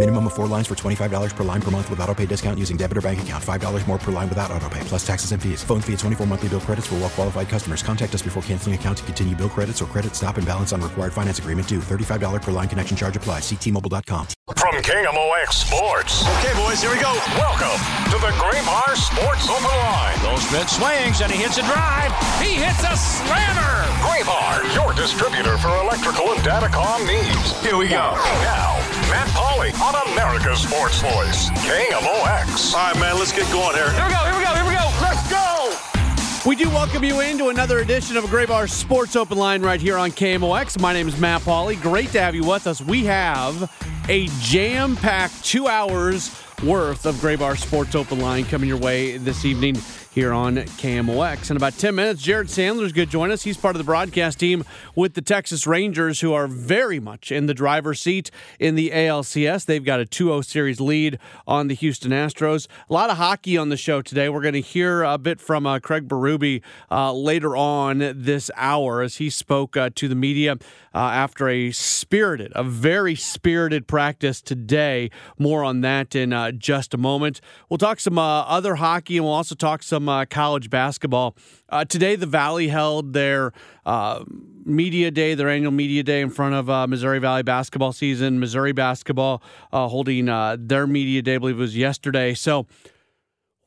Minimum of four lines for $25 per line per month with auto pay discount using debit or bank account. $5 more per line without auto pay, plus taxes and fees. Phone fee at 24 monthly bill credits for well qualified customers. Contact us before canceling account to continue bill credits or credit stop and balance on required finance agreement due. $35 per line connection charge applies. Ctmobile.com. From KMOX Sports. Okay, boys, here we go. Welcome to the Graybar Sports Open Line. Goldschmidt swings and he hits a drive. He hits a slammer. Graybar, your distributor for electrical and datacom needs. Here we go. Now, Matt Pauley on America's Sports Voice, KMOX. All right, man, let's get going here. Here we go, here we go, here we go. Let's go. We do welcome you into another edition of a Graybar Sports Open Line right here on KMOX. My name is Matt Pauley. Great to have you with us. We have a jam packed two hours worth of Graybar Sports Open Line coming your way this evening here on KMOX. In about 10 minutes, Jared Sandler's going to join us. He's part of the broadcast team with the Texas Rangers, who are very much in the driver's seat in the ALCS. They've got a 2 0 series lead on the Houston Astros. A lot of hockey on the show today. We're going to hear a bit from uh, Craig Berube uh, later on this hour as he spoke uh, to the media uh, after a spirited, a very spirited practice today. More on that in uh, just a moment. We'll talk some uh, other hockey and we'll also talk some uh, college basketball. Uh, today, the Valley held their uh, media day, their annual media day in front of uh, Missouri Valley basketball season. Missouri basketball uh, holding their media day, I believe it was yesterday. So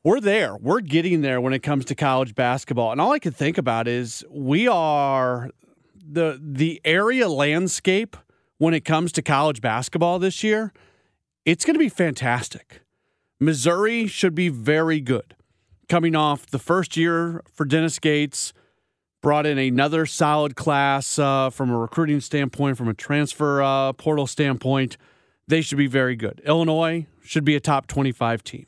we're there. We're getting there when it comes to college basketball. And all I can think about is we are the the area landscape when it comes to college basketball this year. It's going to be fantastic. Missouri should be very good coming off the first year for Dennis Gates, brought in another solid class uh, from a recruiting standpoint, from a transfer uh, portal standpoint. They should be very good. Illinois should be a top 25 team.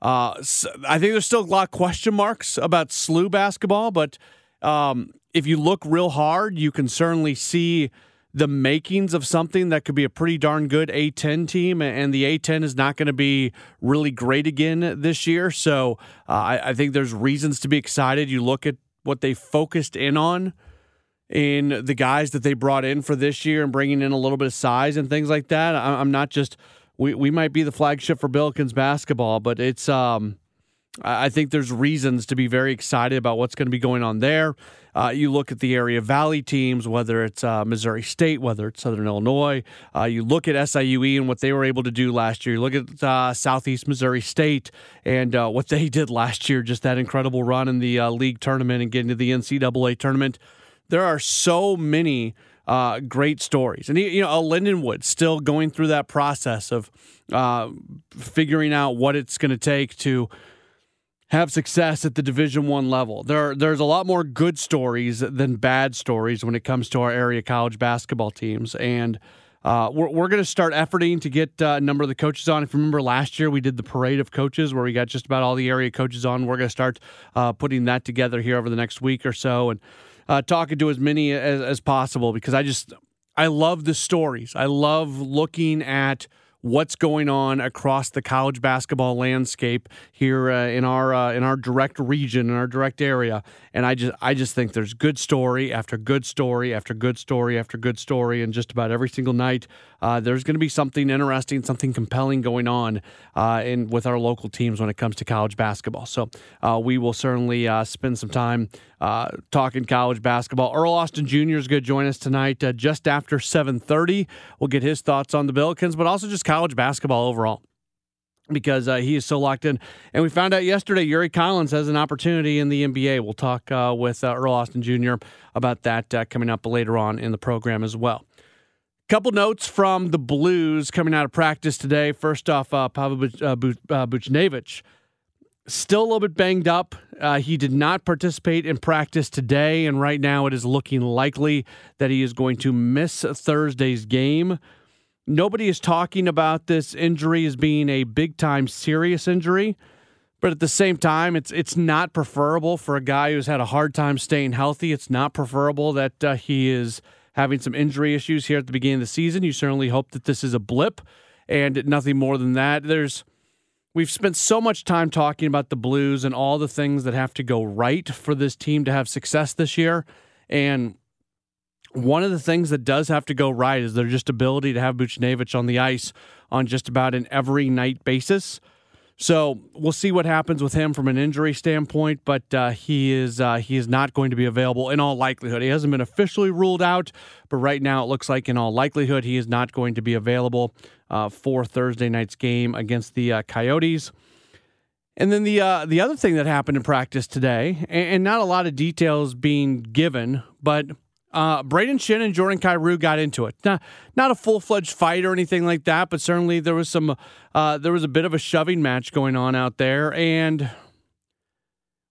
Uh, so I think there's still a lot of question marks about SLU basketball, but um, if you look real hard, you can certainly see the makings of something that could be a pretty darn good A10 team, and the A10 is not going to be really great again this year. So uh, I, I, think there's reasons to be excited. You look at what they focused in on in the guys that they brought in for this year and bringing in a little bit of size and things like that. I, I'm not just we we might be the flagship for Billikens basketball, but it's um I think there's reasons to be very excited about what's going to be going on there. Uh, you look at the area valley teams, whether it's uh, Missouri State, whether it's Southern Illinois. Uh, you look at SIUE and what they were able to do last year. You look at uh, Southeast Missouri State and uh, what they did last year, just that incredible run in the uh, league tournament and getting to the NCAA tournament. There are so many uh, great stories. And, you know, Lindenwood still going through that process of uh, figuring out what it's going to take to have success at the division one level there there's a lot more good stories than bad stories when it comes to our area college basketball teams and uh, we're, we're going to start efforting to get uh, a number of the coaches on. If you remember last year, we did the parade of coaches where we got just about all the area coaches on. We're going to start uh, putting that together here over the next week or so and uh, talking to as many as, as possible because I just, I love the stories. I love looking at what's going on across the college basketball landscape here uh, in our uh, in our direct region in our direct area and I just I just think there's good story after good story after good story after good story and just about every single night uh, there's going to be something interesting something compelling going on uh, in with our local teams when it comes to college basketball so uh, we will certainly uh, spend some time talking college basketball. Earl Austin Jr. is going to join us tonight just after 7.30. We'll get his thoughts on the Billikens, but also just college basketball overall because uh, he is so locked in. And we found out yesterday Yuri Collins has an opportunity in the NBA. We'll talk uh, with uh, Earl Austin Jr. about that uh, coming up later on in the program as well. Couple notes from the Blues coming out of practice today. First off, uh, Pavel uh, uh, Buchnevich, still a little bit banged up. Uh, he did not participate in practice today, and right now it is looking likely that he is going to miss Thursday's game. Nobody is talking about this injury as being a big time serious injury, but at the same time, it's it's not preferable for a guy who's had a hard time staying healthy. It's not preferable that uh, he is having some injury issues here at the beginning of the season. You certainly hope that this is a blip and nothing more than that. There's we've spent so much time talking about the Blues and all the things that have to go right for this team to have success this year. And one of the things that does have to go right is their just ability to have Buchnevich on the ice on just about an every night basis. So we'll see what happens with him from an injury standpoint, but uh, he is uh, he is not going to be available in all likelihood. He hasn't been officially ruled out, but right now it looks like in all likelihood he is not going to be available uh, for Thursday night's game against the uh, Coyotes. And then the uh, the other thing that happened in practice today, and, and not a lot of details being given, but uh, Brayden Schenn and Jordan Kyrou got into it. Not, not a full fledged fight or anything like that, but certainly there was some uh, there was a bit of a shoving match going on out there, and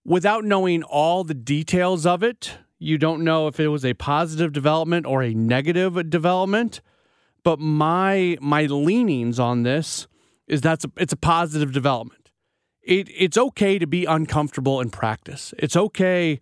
without knowing all the details of it, you don't know if it was a positive development or a negative development. But my my leanings on this is that's a, it's a positive development. It it's okay to be uncomfortable in practice. It's okay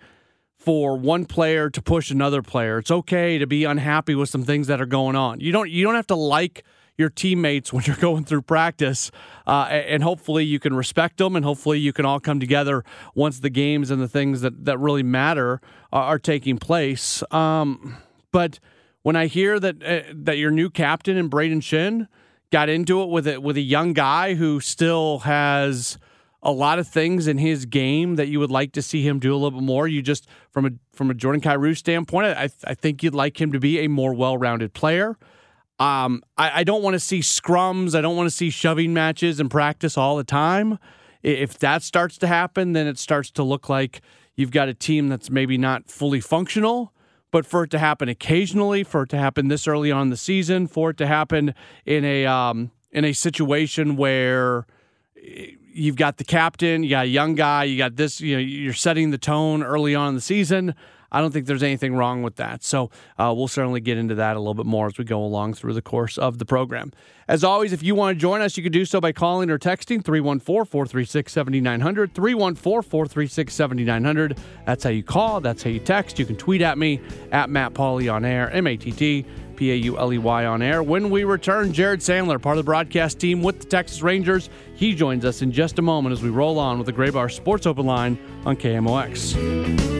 for one player to push another player. It's okay to be unhappy with some things that are going on. You don't you don't have to like your teammates when you're going through practice, uh, and hopefully you can respect them, and hopefully you can all come together once the games and the things that that really matter are, are taking place. Um, but when I hear that uh, that your new captain and Brayden Schenn got into it with it with a young guy who still has a lot of things in his game that you would like to see him do a little bit more. You just from a from a Jordan Kyrou standpoint, I I think you'd like him to be a more well rounded player. Um, I, I don't want to see scrums. I don't want to see shoving matches in practice all the time. If that starts to happen, then it starts to look like you've got a team that's maybe not fully functional. But for it to happen occasionally, for it to happen this early on the season, for it to happen in a um, in a situation where you've got the captain, you got a young guy, you got this, you know, you're setting the tone early on in the season. I don't think there's anything wrong with that. So uh, we'll certainly get into that a little bit more as we go along through the course of the program. As always, if you want to join us, you can do so by calling or texting 314 436 7900. 314 436 7900. That's how you call, that's how you text. You can tweet at me at Matt Pauley on air, M A T T. P A U L E Y on air. When we return, Jared Sandler, part of the broadcast team with the Texas Rangers, he joins us in just a moment as we roll on with the Graybar Sports Open Line on KMOX.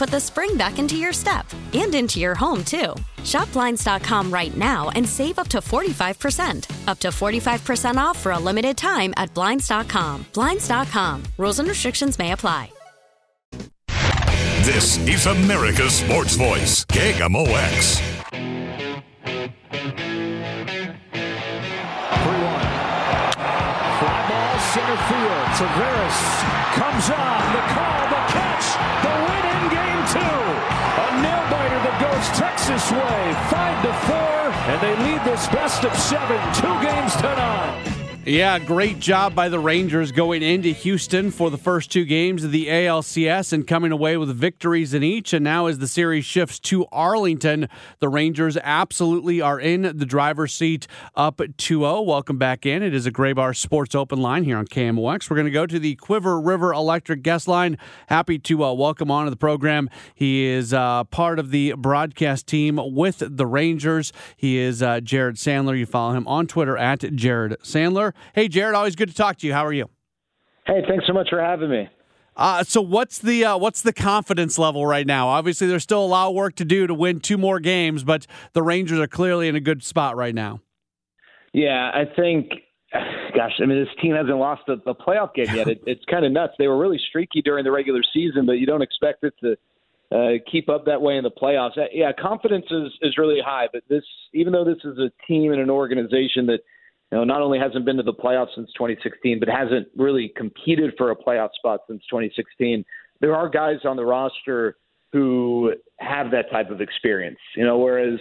put the spring back into your step and into your home, too. Shop Blinds.com right now and save up to 45%. Up to 45% off for a limited time at Blinds.com. Blinds.com. Rules and restrictions may apply. This is America's Sports Voice, KMOX. 3-1. Fly ball center field. Taveras comes on. The call, the catch, Texas way. Five to four, and they lead this best of seven. Two games to none. Yeah, great job by the Rangers going into Houston for the first two games of the ALCS and coming away with victories in each. And now, as the series shifts to Arlington, the Rangers absolutely are in the driver's seat up 2 0. Welcome back in. It is a Graybar Sports Open line here on KMOX. We're going to go to the Cuivre River Electric guest line. Happy to uh, welcome on to the program. He is uh, part of the broadcast team with the Rangers. He is uh, Jared Sandler. You follow him on Twitter at Jared Sandler. Hey, Jared, always good to talk to you. How are you? Hey, thanks so much for having me. Uh, so what's the uh, what's the confidence level right now? Obviously, there's still a lot of work to do to win two more games, but the Rangers are clearly in a good spot right now. Yeah, I think. Gosh, I mean, this team hasn't lost a, a playoff game yet. It, it's kind of nuts. They were really streaky during the regular season, but you don't expect it to uh, keep up that way in the playoffs. Uh, yeah, confidence is is really high, but this, even though this is a team and an organization that you know, not only hasn't been to the playoffs since 2016, but hasn't really competed for a playoff spot since 2016. There are guys on the roster who have that type of experience, you know, whereas,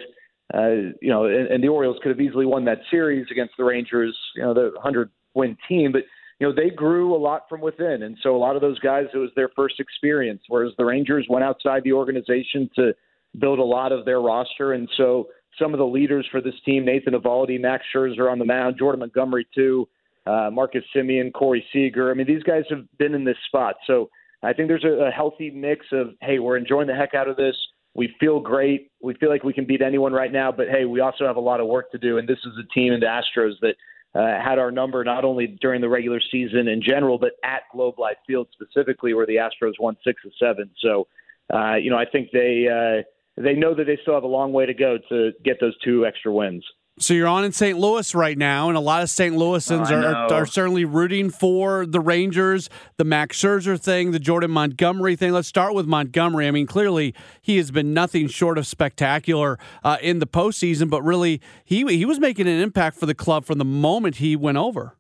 uh, you know, and, and the Orioles could have easily won that series against the Rangers, you know, the 100 win team, but, you know, they grew a lot from within. And so a lot of those guys, it was their first experience, whereas the Rangers went outside the organization to build a lot of their roster. And so, some of the leaders for this team, Nathan Eovaldi, Max Scherzer on the mound, Jordan Montgomery too, uh, Marcus Semien, Corey Seager. I mean, these guys have been in this spot. So I think there's a, a healthy mix of, hey, we're enjoying the heck out of this. We feel great. We feel like we can beat anyone right now, but hey, we also have a lot of work to do. And this is a team in the Astros that uh, had our number not only during the regular season in general, but at Globe Life Field specifically, where the Astros won six of seven. So, uh, you know, I think they. Uh, they know that they still have a long way to go to get those two extra wins. So you're on in St. Louis right now, and a lot of St. Louisans oh, are, are certainly rooting for the Rangers, the Max Scherzer thing, the Jordan Montgomery thing. Let's start with Montgomery. I mean, clearly he has been nothing short of spectacular uh, in the postseason, but really he he was making an impact for the club from the moment he went over.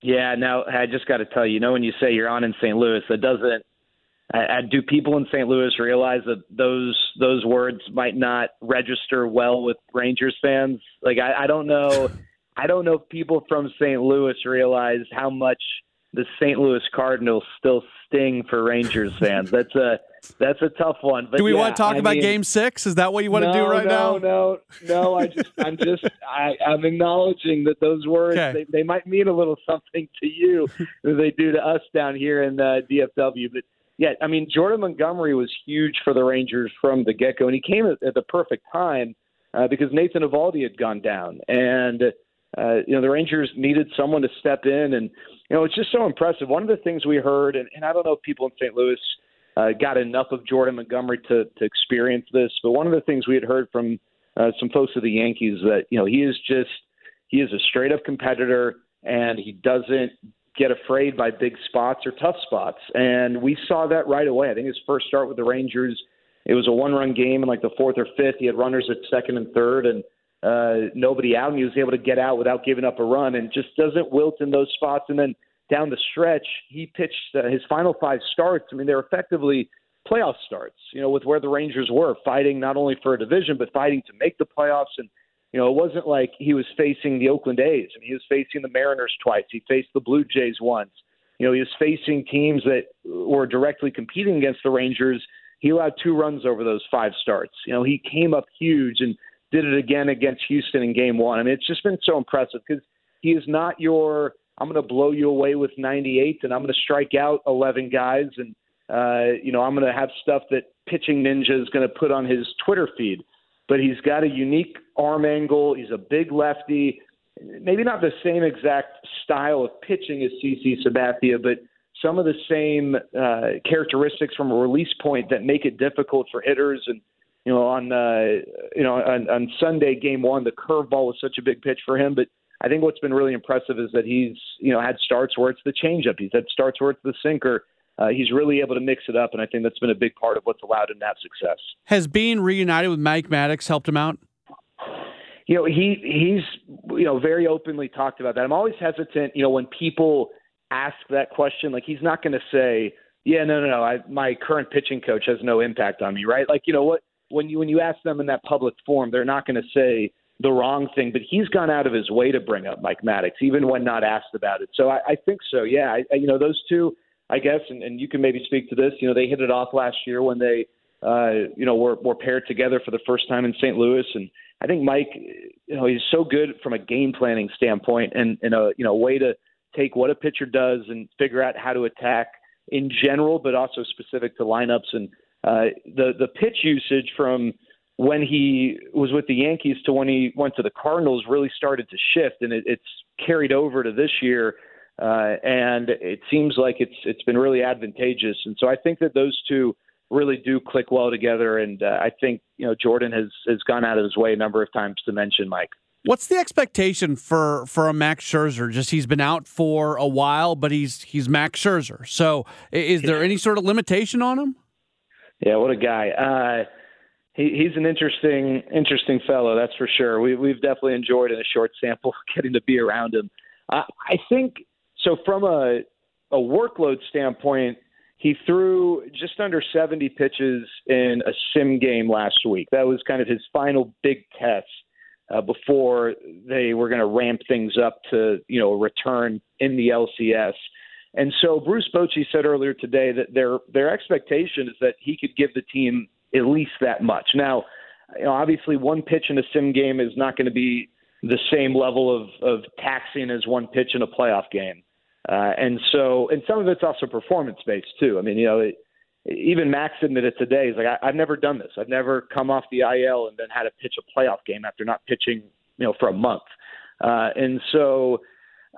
Yeah, now I just got to tell you, you know, when you say you're on in St. Louis, that doesn't I, I, do people in St. Louis realize that those those words might not register well with Rangers fans? Like I, I don't know, I don't know if people from St. Louis realize how much the St. Louis Cardinals still sting for Rangers fans. That's a that's a tough one. But do we yeah, want to talk I about mean, Game Six? Is that what you want no, to do right no, now? No, no, no. I just, I'm just, I, I'm acknowledging that those words Okay. they, they might mean a little something to you that they do to us down here in uh, DFW, but yeah, I mean, Jordan Montgomery was huge for the Rangers from the get go, and he came at, at the perfect time uh, because Nathan Eovaldi had gone down, and uh, you know the Rangers needed someone to step in, and you know it's just so impressive. One of the things we heard, and, and I don't know if people in St. Louis uh, got enough of Jordan Montgomery to to experience this, but one of the things we had heard from uh, some folks of the Yankees that you know he is just he is a straight up competitor, and he doesn't get afraid by big spots or tough spots. And we saw that right away. I think his first start with the Rangers, it was a one run game in like the fourth or fifth. He had runners at second and third and uh, nobody out, and he was able to get out without giving up a run and just doesn't wilt in those spots. And then down the stretch, he pitched uh, his final five starts. I mean, they're effectively playoff starts, you know, with where the Rangers were fighting not only for a division, but fighting to make the playoffs. And you know, it wasn't like he was facing the Oakland A's. I mean, he was facing the Mariners twice. He faced the Blue Jays once. You know, he was facing teams that were directly competing against the Rangers. He allowed two runs over those five starts. You know, he came up huge and did it again against Houston in game one. I mean, it's just been so impressive because he is not your, I'm going to blow you away with 98 and I'm going to strike out 11 guys and, uh, you know, I'm going to have stuff that pitching ninja is going to put on his Twitter feed. But he's got a unique arm angle. He's a big lefty. Maybe not the same exact style of pitching as CC Sabathia, but some of the same uh, characteristics from a release point that make it difficult for hitters. And you know, on uh, you know on, on Sunday, Game One, the curveball was such a big pitch for him. But I think what's been really impressive is that he's you know had starts where it's the changeup, he's had starts where it's the sinker. Uh, he's really able to mix it up, and I think that's been a big part of what's allowed him that success. Has being reunited with Mike Maddux helped him out? You know, he he's you know very openly talked about that. I'm always hesitant, you know, when people ask that question. Like he's not going to say, "Yeah, no, no, no. I, my current pitching coach has no impact on me." Right? Like you know what? When you when you ask them in that public forum, they're not going to say the wrong thing. But he's gone out of his way to bring up Mike Maddux, even when not asked about it. So I, I think so. Yeah, I, I, you know those two. I guess, and, and you can maybe speak to this. You know, they hit it off last year when they, uh, you know, were were paired together for the first time in St. Louis, and I think Mike, you know, he's so good from a game planning standpoint and in a you know way to take what a pitcher does and figure out how to attack in general, but also specific to lineups. And uh, the the pitch usage from when he was with the Yankees to when he went to the Cardinals really started to shift, and it, it's carried over to this year. Uh, and it seems like it's it's been really advantageous. And so I think that those two really do click well together. And uh, I think you know Jordan has has gone out of his way a number of times to mention Mike. What's the expectation for for a Max Scherzer? Just he's been out for a while, but he's he's Max Scherzer. So is there any sort of limitation on him? Yeah, what a guy. Uh, he, he's an interesting interesting fellow, that's for sure. We, we've definitely enjoyed in a short sample getting to be around him. Uh, I think so. From a a workload standpoint, he threw just under 70 pitches in a sim game last week. That was kind of his final big test uh, before they were going to ramp things up to you know a return in the LCS. And so Bruce Bochy said earlier today that their their expectation is that he could give the team at least that much. Now, you know, obviously, one pitch in a sim game is not going to be the same level of of taxing as one pitch in a playoff game. Uh, and so, and some of it's also performance based too. I mean, you know, it, even Max admitted today, he's like, I, I've never done this. I've never come off the IL and then had to pitch a playoff game after not pitching, you know, for a month. Uh, and so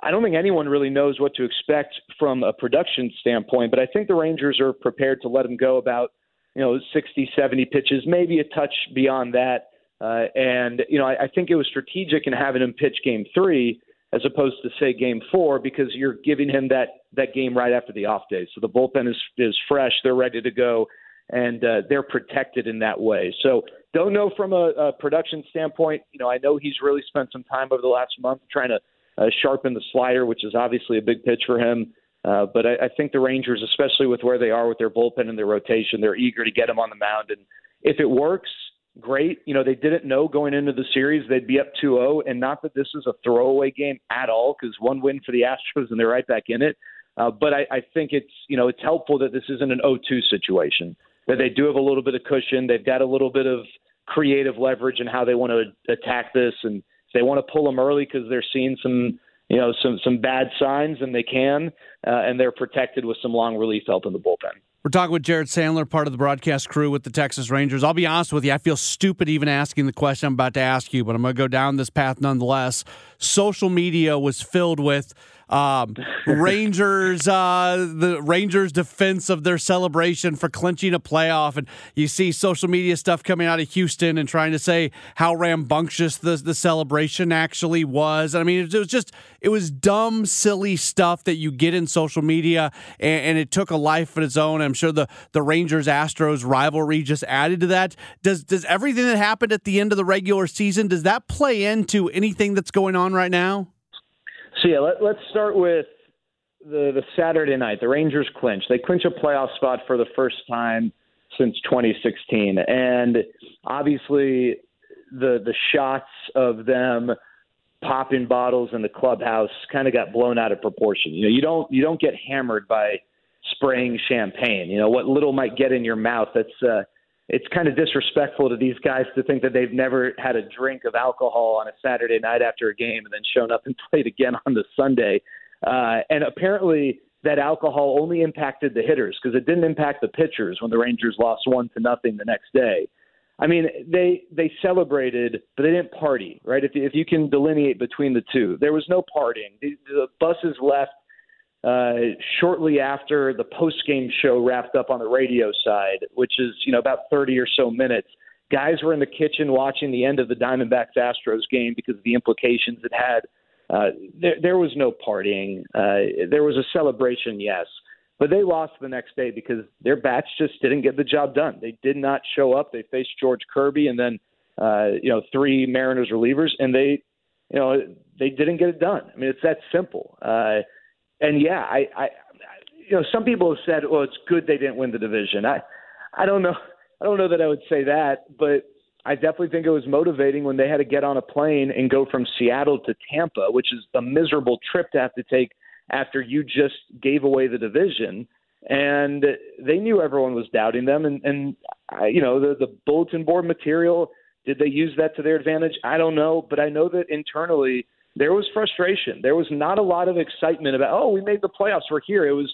I don't think anyone really knows what to expect from a production standpoint, but I think the Rangers are prepared to let him go about, you know, 60, 70 pitches, maybe a touch beyond that. Uh, and, you know, I, I think it was strategic in having him pitch game three as opposed to say game four because you're giving him that that game right after the off day. So the bullpen is is fresh, they're ready to go, and uh, they're protected in that way. So don't know from a, a production standpoint. You know, I know he's really spent some time over the last month trying to uh, sharpen the slider, which is obviously a big pitch for him. Uh, but I, I think the Rangers, especially with where they are with their bullpen and their rotation, they're eager to get him on the mound. And if it works, great. You know, they didn't know going into the series they'd be up 2-0, and not that this is a throwaway game at all, because one win for the Astros and they're right back in it. Uh, but I, I think it's you know it's helpful that this isn't an 0-2 situation. That they do have a little bit of cushion. They've got a little bit of creative leverage in how they want to attack this, and they want to pull them early because they're seeing some you know some some bad signs, and they can, uh, and they're protected with some long relief help in the bullpen. We're talking with Jared Sandler, part of the broadcast crew with the Texas Rangers. I'll be honest with you, I feel stupid even asking the question I'm about to ask you, but I'm going to go down this path nonetheless. Social media was filled with um, Rangers, uh, the Rangers' defense of their celebration for clinching a playoff, and you see social media stuff coming out of Houston and trying to say how rambunctious the the celebration actually was. I mean, it was just it was dumb, silly stuff that you get in social media, and, and it took a life of its own. I'm sure the the Rangers Astros rivalry just added to that. Does does everything that happened at the end of the regular season does that play into anything that's going on right now? So yeah, let, let's start with the the Saturday night. The Rangers clinch. They clinch a playoff spot for the first time since 2016, and obviously the the shots of them popping bottles in the clubhouse kind of got blown out of proportion. You know, you don't you don't get hammered by spraying champagne. You know, what little might get in your mouth. That's uh, it's kind of disrespectful to these guys to think that they've never had a drink of alcohol on a Saturday night after a game and then shown up and played again on the Sunday. Uh, and apparently, that alcohol only impacted the hitters because it didn't impact the pitchers when the Rangers lost one to nothing the next day. I mean, they they celebrated, but they didn't party, right? If if you can delineate between the two, there was no partying. The, the buses left uh, shortly after the post game show wrapped up on the radio side, which is you know about 30 or so minutes. Guys were in the kitchen watching the end of the Diamondbacks Astros game because of the implications it had. Uh, there, there was no partying. Uh, there was a celebration, yes, but they lost the next day because their bats just didn't get the job done. They did not show up. They faced George Kirby and then uh, you know three Mariners relievers, and they you know they didn't get it done. I mean, it's that simple. Uh, and yeah, I, I, you know, some people have said, "Well, it's good they didn't win the division." I, I don't know. I don't know that I would say that, but I definitely think it was motivating when they had to get on a plane and go from Seattle to Tampa, which is a miserable trip to have to take after you just gave away the division. And they knew everyone was doubting them, and and I, you know the the bulletin board material. Did they use that to their advantage? I don't know, but I know that internally there was frustration. There was not a lot of excitement about, oh, we made the playoffs, we're here. It was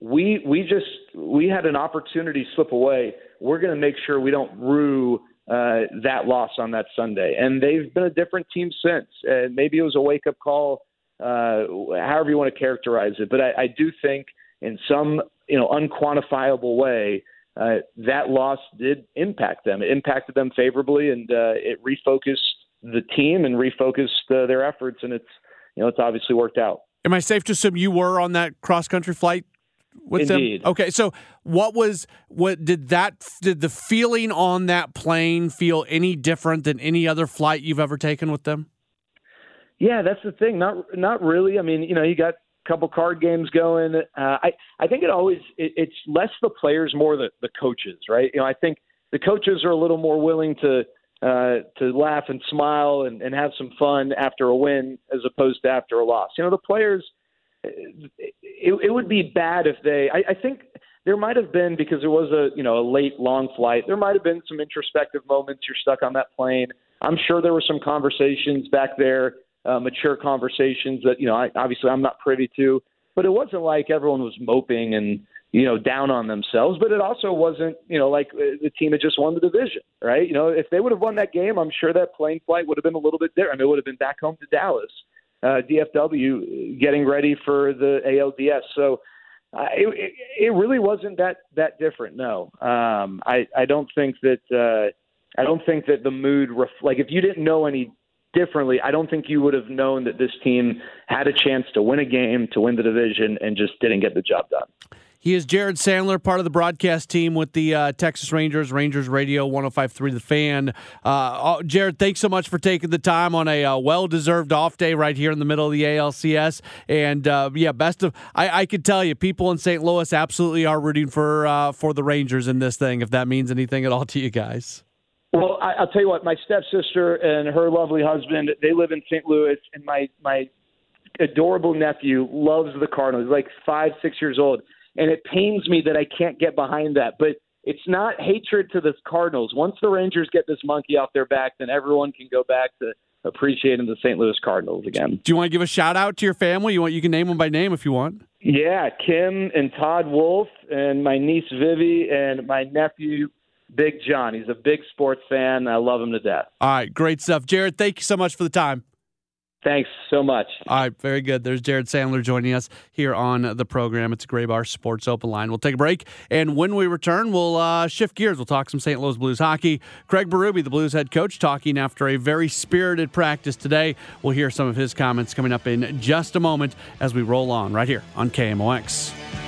we we just we had an opportunity slip away. We're going to make sure we don't rue uh, that loss on that Sunday. And they've been a different team since. And maybe it was a wake up call, uh, however you want to characterize it. But I, I do think in some you know unquantifiable way. Uh, that loss did impact them. It impacted them favorably, and uh, it refocused the team and refocused uh, their efforts, and it's you know it's obviously worked out. Am I safe to assume you were on that cross country flight with Indeed. them? Okay, so what was what did that did the feeling on that plane feel any different than any other flight you've ever taken with them? Yeah, that's the thing. Not not really. I mean, you know, you got a couple card games going. Uh, I I think it always it, it's less the players, more the the coaches, right? You know, I think the coaches are a little more willing to uh, to laugh and smile and, and have some fun after a win as opposed to after a loss. You know, the players, it, it would be bad if they, I, I think there might have been, because it was a, you know, a late, long flight, there might have been some introspective moments. You're stuck on that plane. I'm sure there were some conversations back there, uh, mature conversations that, you know, I, obviously I'm not privy to, but it wasn't like everyone was moping and, you know, down on themselves, but it also wasn't, you know, like uh, the team had just won the division, right? You know, if they would have won that game, I'm sure that plane flight would have been a little bit different. It would have been back home to Dallas, uh, DFW, getting ready for the ALDS. So uh, it, it really wasn't that that different. No, um, I I don't think that uh, I don't think that the mood ref- like if you didn't know any differently, I don't think you would have known that this team had a chance to win a game, to win the division, and just didn't get the job done. He is Jared Sandler, part of the broadcast team with the uh, Texas Rangers, Rangers Radio 1053 The Fan. Uh, Jared, thanks so much for taking the time on a uh, well deserved off day right here in the middle of the ALCS. And uh, yeah, best of, I, I can tell you, people in St. Louis absolutely are rooting for, uh, for the Rangers in this thing, if that means anything at all to you guys. Well, I, I'll tell you what, my stepsister and her lovely husband, they live in St. Louis, and my, my adorable nephew loves the Cardinals. He's like five, six years old and it pains me that I can't get behind that. But it's not hatred to the Cardinals. Once the Rangers get this monkey off their back, then everyone can go back to appreciating the St. Louis Cardinals again. Do you want to give a shout out to your family? You want you can name them by name if you want. Yeah, Kim and Todd Wolf, and my niece Vivi, and my nephew Big John. He's a big sports fan. I love him to death. All right, great stuff, Jared. Thank you so much for the time. Thanks so much. All right, very good. There's Jared Sandler joining us here on the program. It's a Graybar Sports Open Line. We'll take a break, and when we return, we'll uh, shift gears. We'll talk some St. Louis Blues hockey. Craig Berube, the Blues head coach, talking after a very spirited practice today. We'll hear some of his comments coming up in just a moment as we roll on right here on KMOX.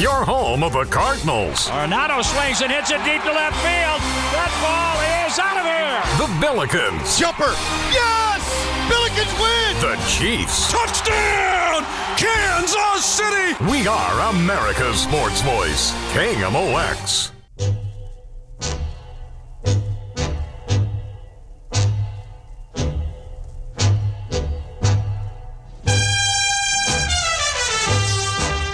Your home of the Cardinals. Arenado swings and hits it deep to left field. That ball is out of here. The Billikens. Jumper. Yes! Billikens win! The Chiefs. Touchdown! Kansas City! We are America's sports voice. KMOX.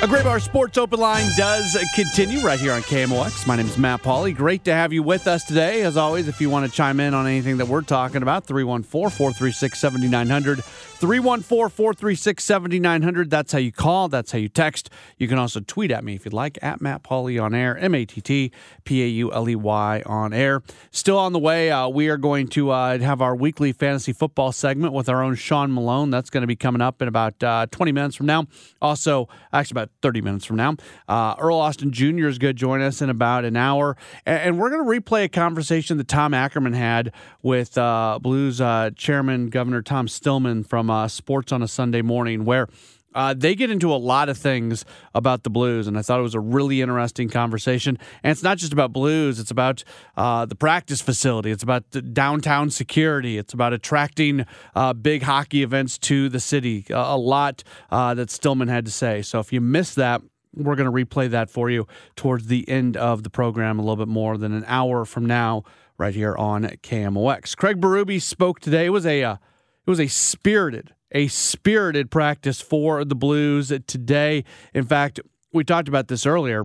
A Graybar Sports Open Line does continue right here on KMOX. My name is Matt Pauley. Great to have you with us today. As always, if you want to chime in on anything that we're talking about, 314 436 7900. 314 436 7900. That's how you call. That's how you text. You can also tweet at me if you'd like, at Matt Pauley on air, M A T T P A U L E Y on air. Still on the way, uh, we are going to uh, have our weekly fantasy football segment with our own Sean Malone. That's going to be coming up in about uh, 20 minutes from now. Also, actually, about 30 minutes from now. Uh, Earl Austin Jr. is going to join us in about an hour. And, and we're going to replay a conversation that Tom Ackerman had with uh, Blues uh, Chairman Governor Tom Stillman from uh, Sports on a Sunday Morning, where uh, they get into a lot of things about the Blues, and I thought it was a really interesting conversation. And it's not just about Blues; it's about uh, the practice facility, it's about downtown security, it's about attracting uh, big hockey events to the city. a lot uh, that Stillman had to say. So if you missed that. We're going to replay that for you towards the end of the program, a little bit more than an hour from now, right here on KMOX. Craig Berube spoke today. It was a uh, it was a spirited a spirited practice for the Blues today. In fact, we talked about this earlier.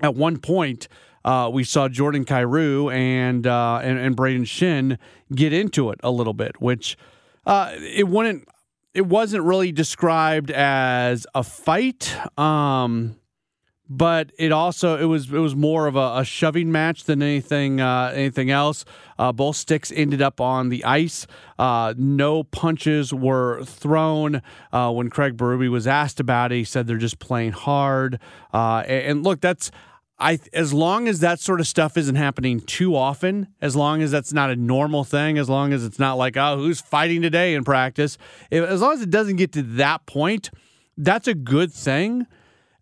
At one point, uh, we saw Jordan Kyrou and, uh, and and Brayden Schenn get into it a little bit, which uh, it wouldn't. It wasn't really described as a fight. Um, but it also it was it was more of a, a shoving match than anything uh, anything else. Uh, both sticks ended up on the ice. Uh, no punches were thrown. Uh, when Craig Berube was asked about it, he said they're just playing hard. Uh, and, and look, that's I as long as that sort of stuff isn't happening too often, as long as that's not a normal thing, as long as it's not like oh who's fighting today in practice, if, as long as it doesn't get to that point, that's a good thing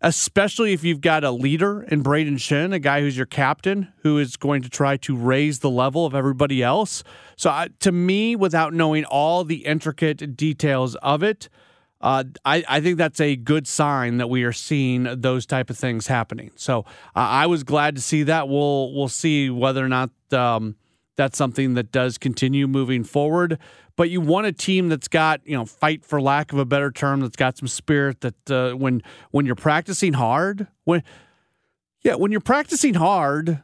especially if you've got a leader in Brayden Schenn, a guy who's your captain, who is going to try to raise the level of everybody else. So, uh, to me, without knowing all the intricate details of it, uh, I, I, think that's a good sign that we are seeing those type of things happening. So, uh, I was glad to see that. We'll we'll see whether or not. Um, that's something that does continue moving forward. But you want a team that's got, you know, fight for lack of a better term, that's got some spirit. That uh, when when you're practicing hard, when yeah, when you're practicing hard,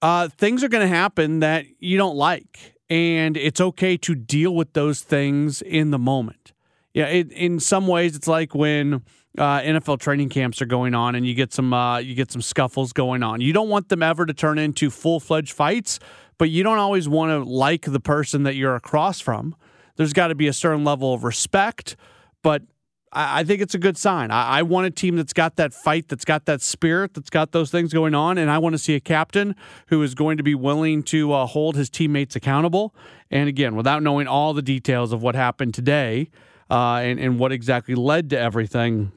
uh, things are going to happen that you don't like, and it's okay to deal with those things in the moment. Yeah, it, in some ways, it's like when uh, NFL training camps are going on, and you get some uh, you get some scuffles going on. You don't want them ever to turn into full fledged fights, but you don't always want to like the person that you're across from. There's got to be a certain level of respect, but I, I think it's a good sign. I, I, want a team that's got that fight, that's got that spirit, that's got those things going on, and I want to see a captain who is going to be willing to uh, hold his teammates accountable. And again, without knowing all the details of what happened today uh, and, and what exactly led to everything,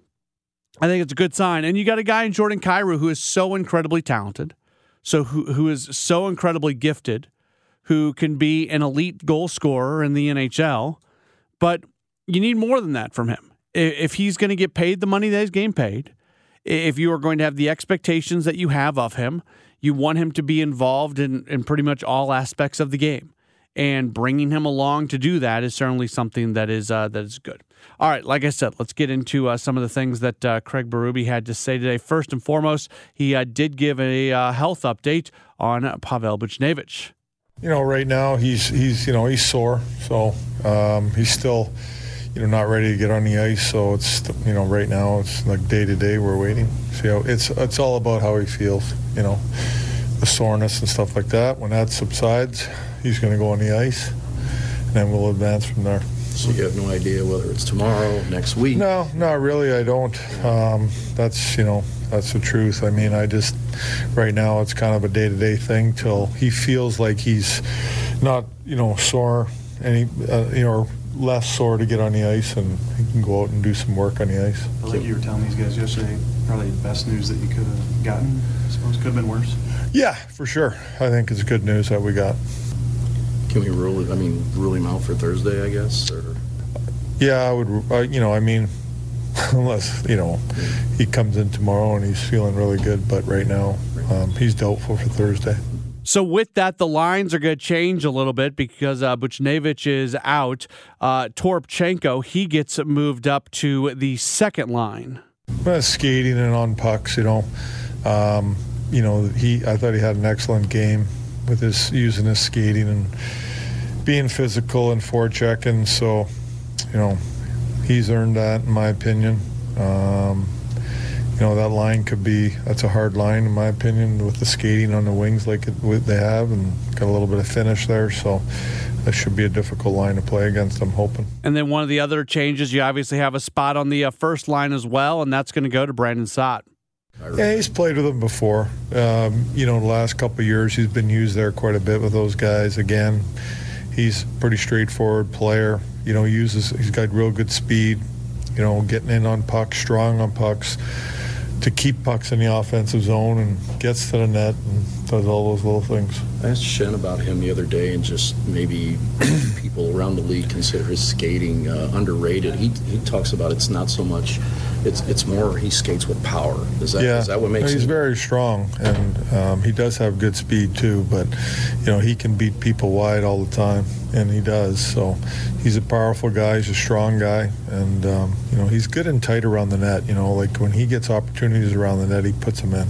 I think it's a good sign. And you got a guy in Jordan Kyrou who is so incredibly talented so who who is so incredibly gifted, who can be an elite goal scorer in the NHL, but you need more than that from him. If he's going to get paid the money that he's getting paid, if you are going to have the expectations that you have of him, you want him to be involved in, in pretty much all aspects of the game. And bringing him along to do that is certainly something that is uh, that is good. All right, like I said, let's get into uh, some of the things that uh, Craig Berube had to say today. First and foremost, he uh, did give a uh, health update on Pavel Buchnevich. You know, right now he's he's you know he's sore, so um, he's still you know not ready to get on the ice. So it's you know right now it's like day to day we're waiting. See how it's it's all about how he feels. You know, the soreness and stuff like that. When that subsides, he's going to go on the ice, and then we'll advance from there. So you have no idea whether it's tomorrow, next week? No, not really. I don't. Um, that's you know that's the truth. I mean, I just right now it's kind of a day-to-day thing till he feels like he's not you know sore any uh, you know less sore to get on the ice and he can go out and do some work on the ice. Like you were telling these guys yesterday, probably the best news that you could have gotten. I suppose could have been worse. Yeah, for sure. I think it's good news that we got. Can we rule it? I mean, rule him out for Thursday, I guess. Or? Yeah, I would. Uh, you know, I mean, unless you know he comes in tomorrow and he's feeling really good, but right now um, he's doubtful for Thursday. So with that, the lines are going to change a little bit because uh, Buchnevich is out. Uh, Toropchenko he gets moved up to the second line. Well, skating and on pucks, you know. Um, you know, he. I thought he had an excellent game with his using his skating and being physical and forechecking. So, you know, he's earned that in my opinion. Um, you know that line could be that's a hard line in my opinion with the skating on the wings like it, they have and got a little bit of finish there so that should be a difficult line to play against i'm hoping. And then one of the other changes you obviously have a spot on the uh, first line as well and that's going to go to Brandon Saad. Yeah he's played with them before. Um, you know the last couple years he's been used there quite a bit with those guys again he's pretty straightforward player. You know uses he's got real good speed you know getting in on pucks strong on pucks to keep pucks in the offensive zone and gets to the net and does all those little things. I asked Schenn about him the other day and just maybe people around the league consider his skating uh, underrated. He, he talks about it's not so much, it's it's more he skates with power. Is that, yeah. is that what makes He's him? very strong and um, he does have good speed too, but you know, he can beat people wide all the time and he does. So he's a powerful guy, he's a strong guy and um, you know, he's good and tight around the net, you know, like when he gets opportunities around the net, he puts them in.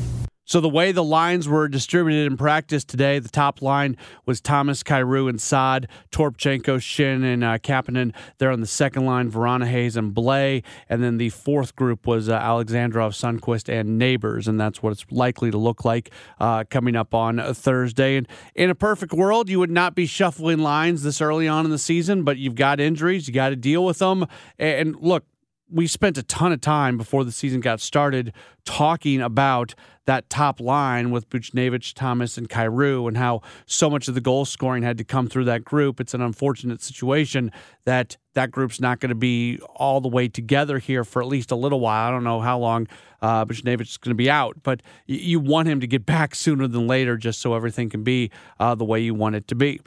So the way the lines were distributed in practice today, the top line was Thomas, Kyrou, and Saad, Toropchenko, Schenn, and uh, Kapanen. There on the second line, Vrana Hayes and Blais, And then the fourth group was uh, Alexandrov, Sundqvist, and Neighbours. And that's what it's likely to look like uh, coming up on Thursday. And in a perfect world, you would not be shuffling lines this early on in the season, but you've got injuries. You got to deal with them. And look, we spent a ton of time before the season got started talking about that top line with Buchnevich, Thomas, and Kyrou, and how so much of the goal scoring had to come through that group. It's an unfortunate situation that that group's not going to be all the way together here for at least a little while. I don't know how long uh, Buchnevich is going to be out, but you want him to get back sooner than later just so everything can be uh, the way you want it to be.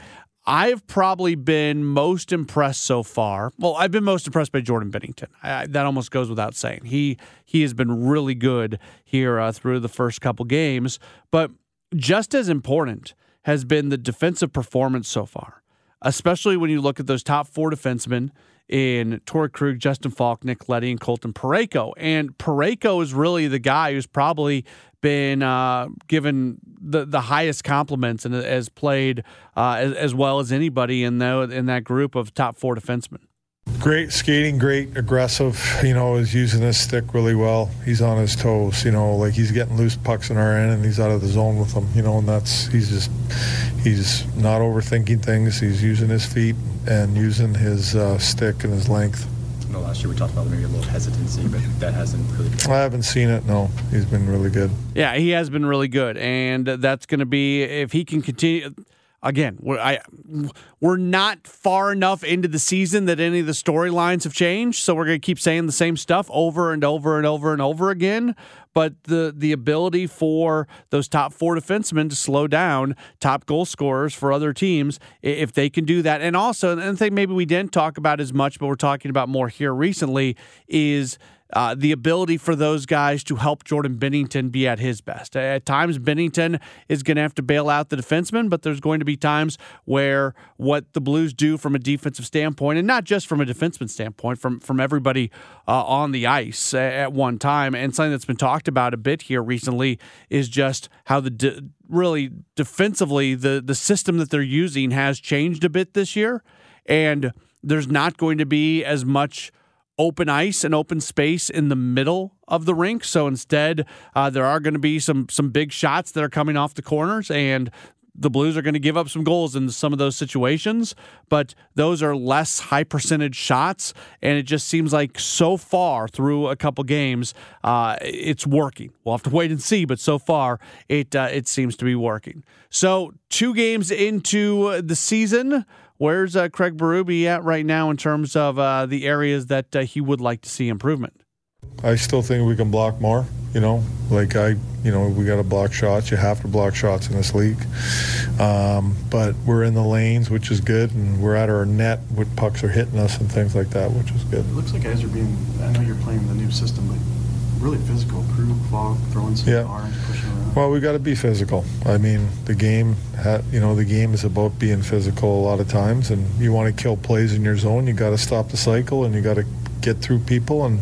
I've probably been most impressed so far. Well, I've been most impressed by Jordan Binnington. I, that almost goes without saying. He he has been really good here uh, through the first couple games, but just as important has been the defensive performance so far, especially when you look at those top four defensemen in Torey Krug, Justin Faulk, Nick Leddy, and Colton Parayko. And Parayko is really the guy who's probably been uh, given the the highest compliments and has played uh, as, as, well as anybody in the, in that group of top four defensemen. Great skating, great aggressive. You know, is using his stick really well. He's on his toes. You know, like he's getting loose pucks in our end, and he's out of the zone with them. You know, and that's he's just he's not overthinking things. He's using his feet and using his uh, stick and his length. I know last year we talked about maybe a little hesitancy, but that hasn't really. Been- I haven't seen it. No, he's been really good. Yeah, he has been really good, and that's going to be if he can continue. Again, we're, I, we're not far enough into the season that any of the storylines have changed, so we're going to keep saying the same stuff over and over and over and over again. But the the ability for those top four defensemen to slow down top goal scorers for other teams, if they can do that, and also, and I think maybe we didn't talk about as much, but we're talking about more here recently, is uh, the ability for those guys to help Jordan Binnington be at his best. At times, Binnington is going to have to bail out the defenseman, but there's going to be times where what the Blues do from a defensive standpoint, and not just from a defenseman standpoint, from from everybody uh, on the ice at one time, and something that's been talked about a bit here recently is just how the de- really defensively the the system that they're using has changed a bit this year, and there's not going to be as much open ice and open space in the middle of the rink. So instead, uh, there are going to be some some big shots that are coming off the corners, and the Blues are going to give up some goals in some of those situations, but those are less high percentage shots. And it just seems like so far through a couple games, uh, it's working. We'll have to wait and see, but so far it uh, it seems to be working. So two games into the season. Where's uh, Craig Berube at right now in terms of uh, the areas that uh, he would like to see improvement? I still think we can block more. You know, like I, you know, we got to block shots. You have to block shots in this league. Um, but we're in the lanes, which is good, and we're at our net. With pucks are hitting us and things like that, which is good. It looks like guys are being. I know you're playing the new system, but really physical. Crew, Faulk, throwing some Yeah. arms, pushing around. Well, we got to be physical. I mean, the game, ha- you know, the game is about being physical a lot of times, and you want to kill plays in your zone. You got to stop the cycle, and you got to get through people, and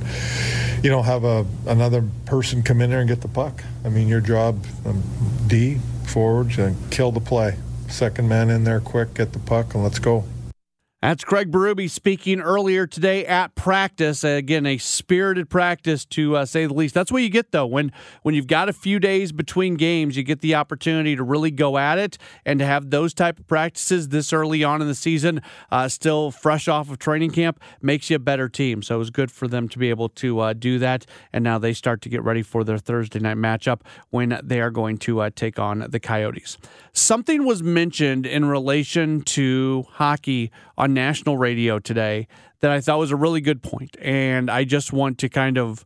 you know, have a another person come in there and get the puck. I mean, your job, um, D forwards, and kill the play. Second man in there, quick, get the puck, and let's go. That's Craig Berube speaking earlier today at practice. Again, a spirited practice to uh, say the least. That's what you get though when when you've got a few days between games, you get the opportunity to really go at it and to have those type of practices this early on in the season, uh, still fresh off of training camp, makes you a better team. So it was good for them to be able to uh, do that, and now they start to get ready for their Thursday night matchup when they are going to uh, take on the Coyotes. Something was mentioned in relation to hockey on national radio today that I thought was a really good point, and I just want to kind of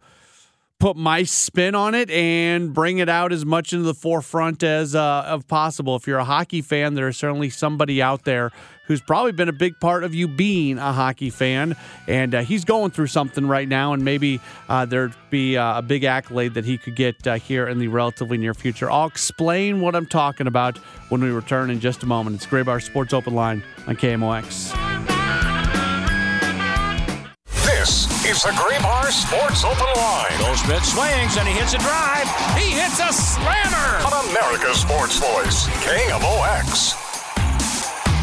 put my spin on it and bring it out as much into the forefront as uh, of possible. If you're a hockey fan, there is certainly somebody out there who's probably been a big part of you being a hockey fan, and uh, he's going through something right now, and maybe uh, there'd be uh, a big accolade that he could get uh, here in the relatively near future. I'll explain what I'm talking about when we return in just a moment. It's Graybar Sports Open Line on KMOX. This is the Graybar Sports Open Line. Goldschmidt swings and he hits a drive. He hits a slammer. On America's Sports Voice, KMOX.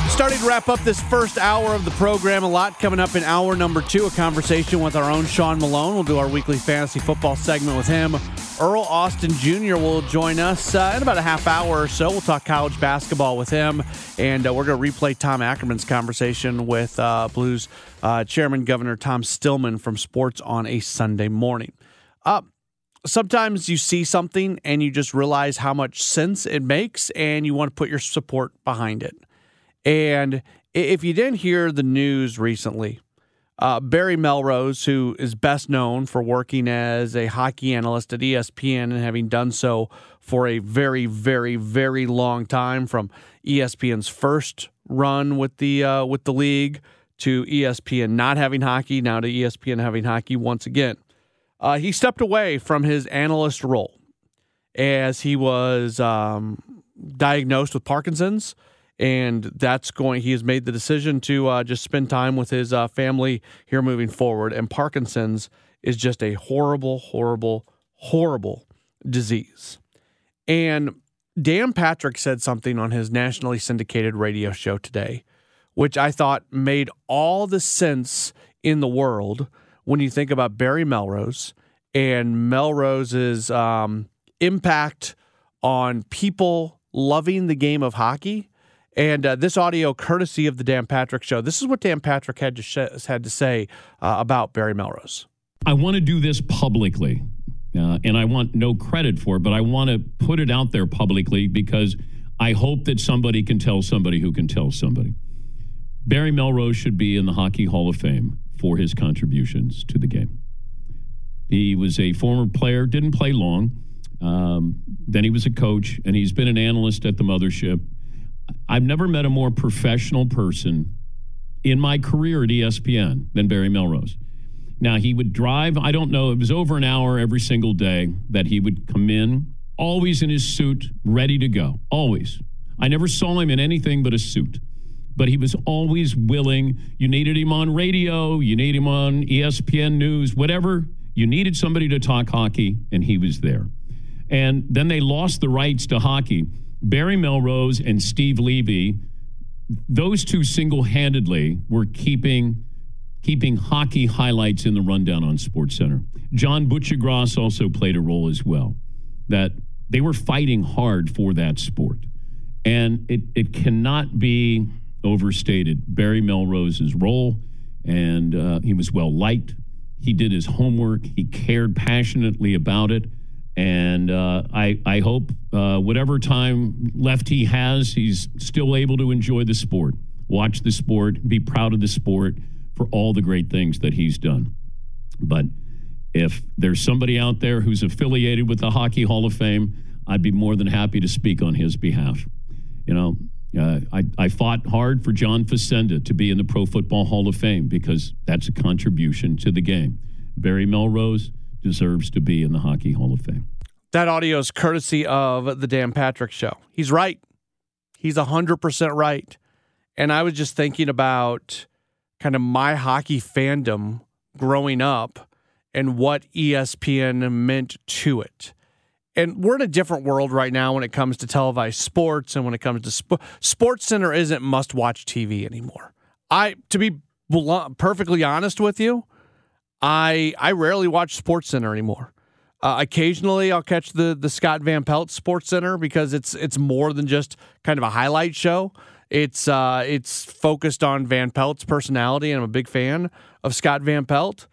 Starting to wrap up this first hour of the program. A lot coming up in hour number two. A conversation with our own Sean Malone. We'll do our weekly fantasy football segment with him. Earl Austin Jr. will join us uh, in about a half hour or so. We'll talk college basketball with him, and uh, we're going to replay Tom Ackerman's conversation with uh, Blues uh, Chairman Governor Tom Stillman from Sports on a Sunday morning. Sometimes you see something and you just realize how much sense it makes, and you want to put your support behind it. And if you didn't hear the news recently, uh, Barry Melrose, who is best known for working as a hockey analyst at ESPN and having done so for a very, very, very long time, from ESPN's first run with the uh, with the league to ESPN not having hockey, now to ESPN having hockey once again. Uh, he stepped away from his analyst role as he was um, diagnosed with Parkinson's, and that's going. He has made the decision to uh, just spend time with his uh, family here moving forward. And Parkinson's is just a horrible, horrible, horrible disease. And Dan Patrick said something on his nationally syndicated radio show today, which I thought made all the sense in the world when you think about Barry Melrose and Melrose's um, impact on people loving the game of hockey. And uh, this audio, courtesy of the Dan Patrick Show, this is what Dan Patrick had to sh- had to say uh, about Barry Melrose. I want to do this publicly, uh, and I want no credit for it, but I want to put it out there publicly because I hope that somebody can tell somebody who can tell somebody. Barry Melrose should be in the Hockey Hall of Fame for his contributions to the game. He was a former player, didn't play long. Um, then he was a coach, and he's been an analyst at the mothership. I've never met a more professional person in my career at ESPN than Barry Melrose. Now, he would drive, I don't know, it was over an hour every single day that he would come in, always in his suit, ready to go. Always. I never saw him in anything but a suit. But he was always willing. You needed him on radio, you need him on ESPN News, whatever. You needed somebody to talk hockey, and he was there. And then they lost the rights to hockey. Barry Melrose and Steve Levy, those two single handedly were keeping keeping hockey highlights in the rundown on Sports Center. John Buccigross also played a role as well. That they were fighting hard for that sport. And it, it cannot be overstated. Barry Melrose's role, and uh, he was well liked. He did his homework. He cared passionately about it. And uh, I, I hope uh, whatever time left he has, he's still able to enjoy the sport, watch the sport, be proud of the sport for all the great things that he's done. But if there's somebody out there who's affiliated with the Hockey Hall of Fame, I'd be more than happy to speak on his behalf. You know, uh, I, I fought hard for John Facenda to be in the Pro Football Hall of Fame because that's a contribution to the game. Barry Melrose deserves to be in the Hockey Hall of Fame. That audio is courtesy of the Dan Patrick Show. He's right. He's 100% right. And I was just thinking about kind of my hockey fandom growing up and what ESPN meant to it. And we're in a different world right now when it comes to televised sports and when it comes to sp- Sports Center isn't must watch TV anymore. I to be perfectly honest with you, I I rarely watch Sports Center anymore. Uh, occasionally, I'll catch the the Scott Van Pelt Sports Center because it's it's more than just kind of a highlight show. It's uh, it's focused on Van Pelt's personality, and I'm a big fan of Scott Van Pelt.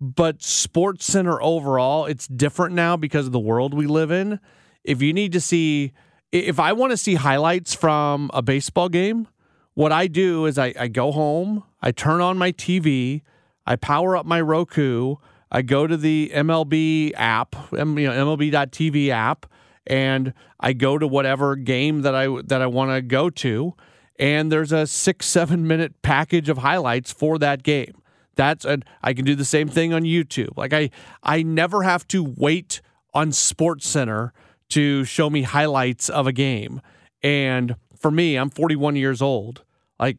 But Sports Center overall, it's different now because of the world we live in. If you need to see, if I want to see highlights from a baseball game, what I do is I, I go home, I turn on my TV, I power up my Roku, I go to the MLB app, you know, MLB.TV app, and I go to whatever game that I that I want to go to, and there's a six seven minute package of highlights for that game. That's and I can do the same thing on YouTube. Like I I never have to wait on Sports Center to show me highlights of a game. And for me, I'm 41 years old. Like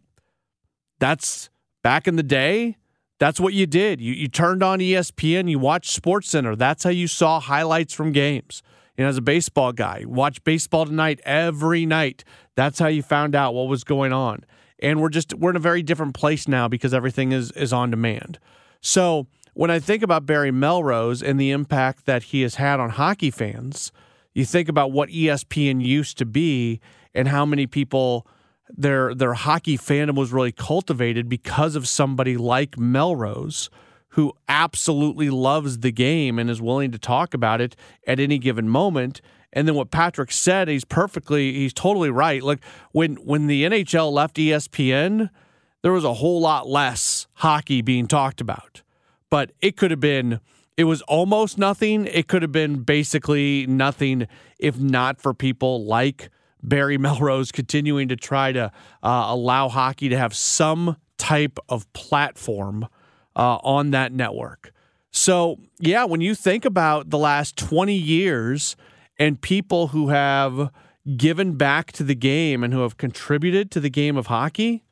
that's back in the day, that's what you did. You you turned on ESPN, you watched Sports Center. That's how you saw highlights from games. And as a baseball guy, watch baseball tonight every night. That's how you found out what was going on and we're just we're in a very different place now because everything is is on demand. So when I think about Barry Melrose and the impact that he has had on hockey fans, you think about what ESPN used to be and how many people their their hockey fandom was really cultivated because of somebody like Melrose who absolutely loves the game and is willing to talk about it at any given moment and then what Patrick said, he's perfectly, he's totally right. Like when when the NHL left ESPN, there was a whole lot less hockey being talked about. But it could have been, it was almost nothing. It could have been basically nothing if not for people like Barry Melrose continuing to try to uh, allow hockey to have some type of platform uh, on that network. So, yeah, when you think about the last 20 years, and people who have given back to the game and who have contributed to the game of hockey,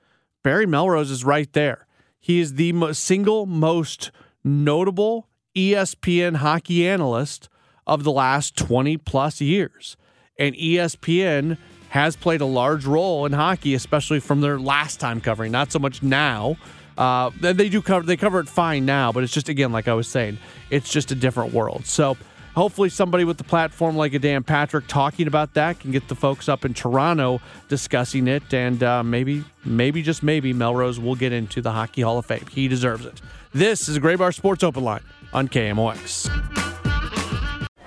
Barry Melrose is right there. He is the single most notable ESPN hockey analyst of the last 20 plus years. And ESPN has played a large role in hockey, especially from their last time covering, not so much now. Uh, they do cover they cover it fine now, but it's just again like I was saying, it's just a different world. So hopefully somebody with the platform like a Dan Patrick talking about that can get the folks up in Toronto discussing it, and uh, maybe, maybe just maybe Melrose will get into the Hockey Hall of Fame. He deserves it. This is Graybar Sports Open Line on KMOX.